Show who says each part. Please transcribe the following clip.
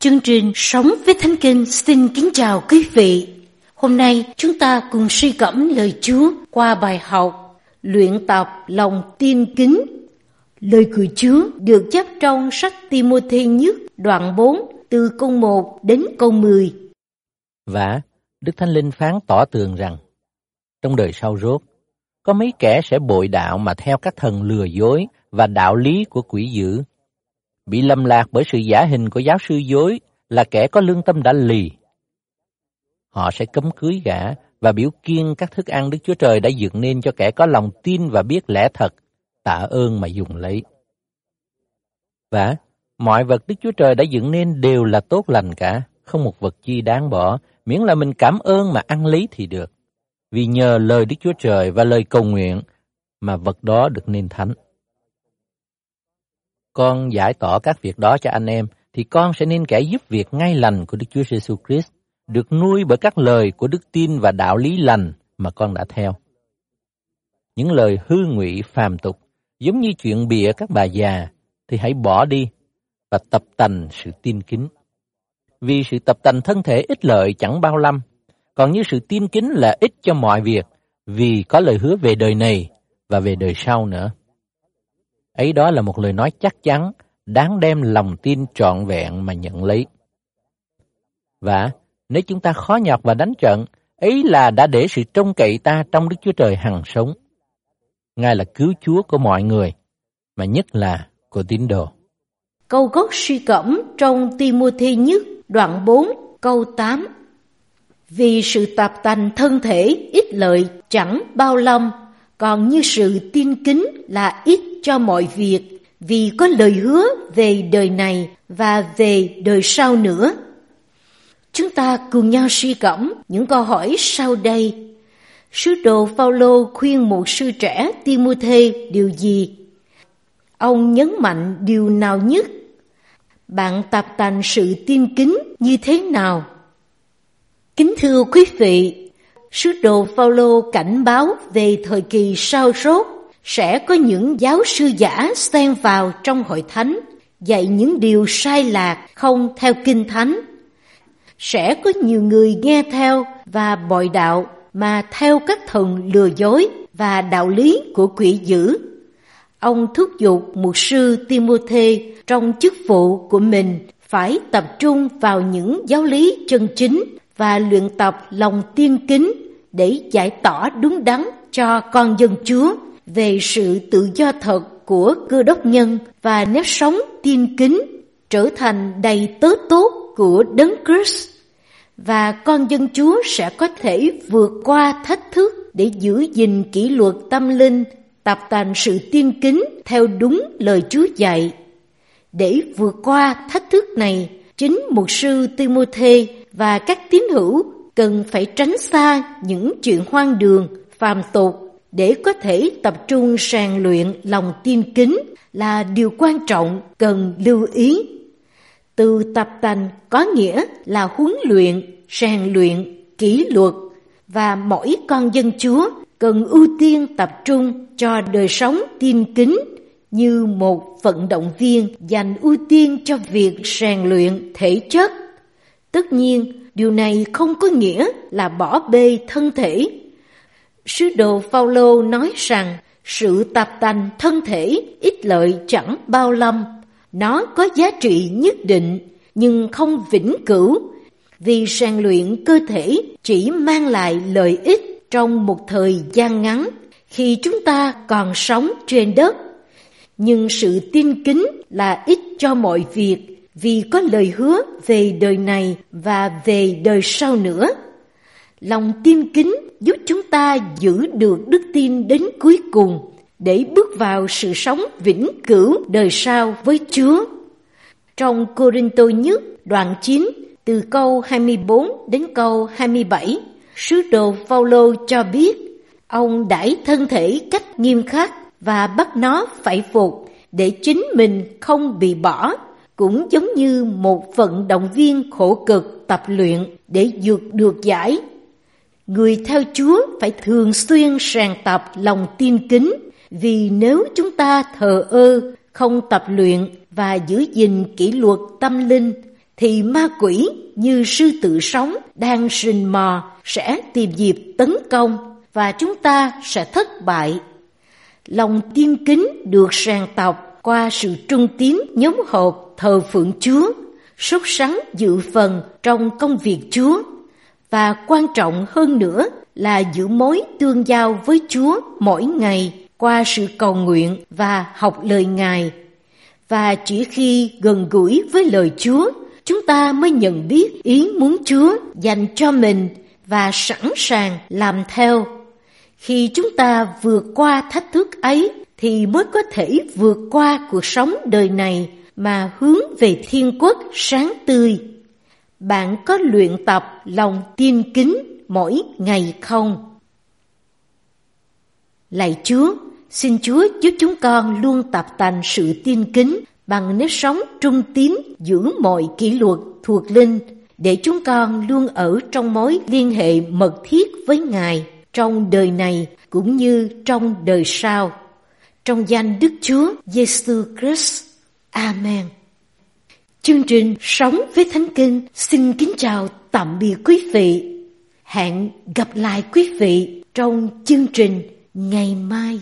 Speaker 1: Chương trình Sống với Thánh Kinh xin kính chào quý vị. Hôm nay chúng ta cùng suy gẫm lời Chúa qua bài học, Luyện tập lòng tin kính. Lời của Chúa được chép trong sách Timôthê nhất, đoạn 4 từ câu 1 đến câu 10.
Speaker 2: Và Đức Thánh Linh phán tỏ tường rằng, trong đời sau rốt, có mấy kẻ sẽ bội đạo mà theo các thần lừa dối và đạo lý của quỷ dữ bị lầm lạc bởi sự giả hình của giáo sư dối là kẻ có lương tâm đã lì. Họ sẽ cấm cưới gã và biểu kiên các thức ăn Đức Chúa Trời đã dựng nên cho kẻ có lòng tin và biết lẽ thật, tạ ơn mà dùng lấy. Và mọi vật Đức Chúa Trời đã dựng nên đều là tốt lành cả, không một vật chi đáng bỏ, miễn là mình cảm ơn mà ăn lấy thì được. Vì nhờ lời Đức Chúa Trời và lời cầu nguyện mà vật đó được nên thánh con giải tỏ các việc đó cho anh em, thì con sẽ nên kẻ giúp việc ngay lành của Đức Chúa Giêsu Christ, được nuôi bởi các lời của đức tin và đạo lý lành mà con đã theo. Những lời hư ngụy phàm tục, giống như chuyện bịa các bà già, thì hãy bỏ đi và tập tành sự tin kính. Vì sự tập tành thân thể ích lợi chẳng bao lâm, còn như sự tin kính là ích cho mọi việc, vì có lời hứa về đời này và về đời sau nữa. Ấy đó là một lời nói chắc chắn, đáng đem lòng tin trọn vẹn mà nhận lấy. Và nếu chúng ta khó nhọc và đánh trận, ấy là đã để sự trông cậy ta trong Đức Chúa Trời hằng sống. Ngài là cứu Chúa của mọi người, mà nhất là của tín đồ.
Speaker 1: Câu gốc suy cẩm trong Timothy nhất đoạn 4 câu 8 Vì sự tạp tành thân thể ít lợi chẳng bao lâm, còn như sự tin kính là ít cho mọi việc vì có lời hứa về đời này và về đời sau nữa. Chúng ta cùng nhau suy gẫm những câu hỏi sau đây. Sứ đồ Phaolô khuyên một sư trẻ Timôthê điều gì? Ông nhấn mạnh điều nào nhất? Bạn tập tành sự tin kính như thế nào? Kính thưa quý vị, sứ đồ Phaolô cảnh báo về thời kỳ sau rốt sẽ có những giáo sư giả xen vào trong hội thánh, dạy những điều sai lạc không theo kinh thánh. Sẽ có nhiều người nghe theo và bội đạo mà theo các thần lừa dối và đạo lý của quỷ dữ. Ông thúc giục mục sư timothy trong chức vụ của mình phải tập trung vào những giáo lý chân chính và luyện tập lòng tiên kính để giải tỏ đúng đắn cho con dân Chúa về sự tự do thật của cơ đốc nhân và nếp sống tiên kính trở thành đầy tớ tốt của Đấng Christ và con dân Chúa sẽ có thể vượt qua thách thức để giữ gìn kỷ luật tâm linh, tập tành sự tiên kính theo đúng lời Chúa dạy. Để vượt qua thách thức này, chính mục sư Timôthê và các tín hữu cần phải tránh xa những chuyện hoang đường, phàm tục để có thể tập trung sàng luyện lòng tin kính là điều quan trọng cần lưu ý. Từ tập tành có nghĩa là huấn luyện, sàng luyện, kỷ luật và mỗi con dân Chúa cần ưu tiên tập trung cho đời sống tin kính như một vận động viên dành ưu tiên cho việc rèn luyện thể chất. Tất nhiên, điều này không có nghĩa là bỏ bê thân thể Sứ đồ Phaolô nói rằng, sự tập tành thân thể ít lợi chẳng bao lâm. Nó có giá trị nhất định, nhưng không vĩnh cửu vì rèn luyện cơ thể chỉ mang lại lợi ích trong một thời gian ngắn, khi chúng ta còn sống trên đất. Nhưng sự tin kính là ích cho mọi việc, vì có lời hứa về đời này và về đời sau nữa. Lòng tin kính giúp chúng ta giữ được đức tin đến cuối cùng để bước vào sự sống vĩnh cửu đời sau với Chúa. Trong Corinto nhất đoạn 9 từ câu 24 đến câu 27, sứ đồ Phaolô cho biết ông đãi thân thể cách nghiêm khắc và bắt nó phải phục để chính mình không bị bỏ, cũng giống như một vận động viên khổ cực tập luyện để vượt được giải Người theo Chúa phải thường xuyên rèn tập lòng tin kính, vì nếu chúng ta thờ ơ, không tập luyện và giữ gìn kỷ luật tâm linh, thì ma quỷ như sư tử sống đang rình mò sẽ tìm dịp tấn công và chúng ta sẽ thất bại. Lòng tiên kính được sàng tọc qua sự trung tín nhóm họp thờ phượng Chúa, sốt sắng dự phần trong công việc Chúa và quan trọng hơn nữa là giữ mối tương giao với Chúa mỗi ngày qua sự cầu nguyện và học lời Ngài. Và chỉ khi gần gũi với lời Chúa, chúng ta mới nhận biết ý muốn Chúa dành cho mình và sẵn sàng làm theo. Khi chúng ta vượt qua thách thức ấy thì mới có thể vượt qua cuộc sống đời này mà hướng về thiên quốc sáng tươi. Bạn có luyện tập lòng tiên kính mỗi ngày không? Lạy Chúa, xin Chúa giúp chúng con luôn tập tành sự tiên kính bằng nếp sống trung tín giữ mọi kỷ luật thuộc linh để chúng con luôn ở trong mối liên hệ mật thiết với Ngài trong đời này cũng như trong đời sau. Trong danh Đức Chúa Giêsu Christ. Amen. Chương trình Sống với Thánh Kinh xin kính chào tạm biệt quý vị. Hẹn gặp lại quý vị trong chương trình ngày mai.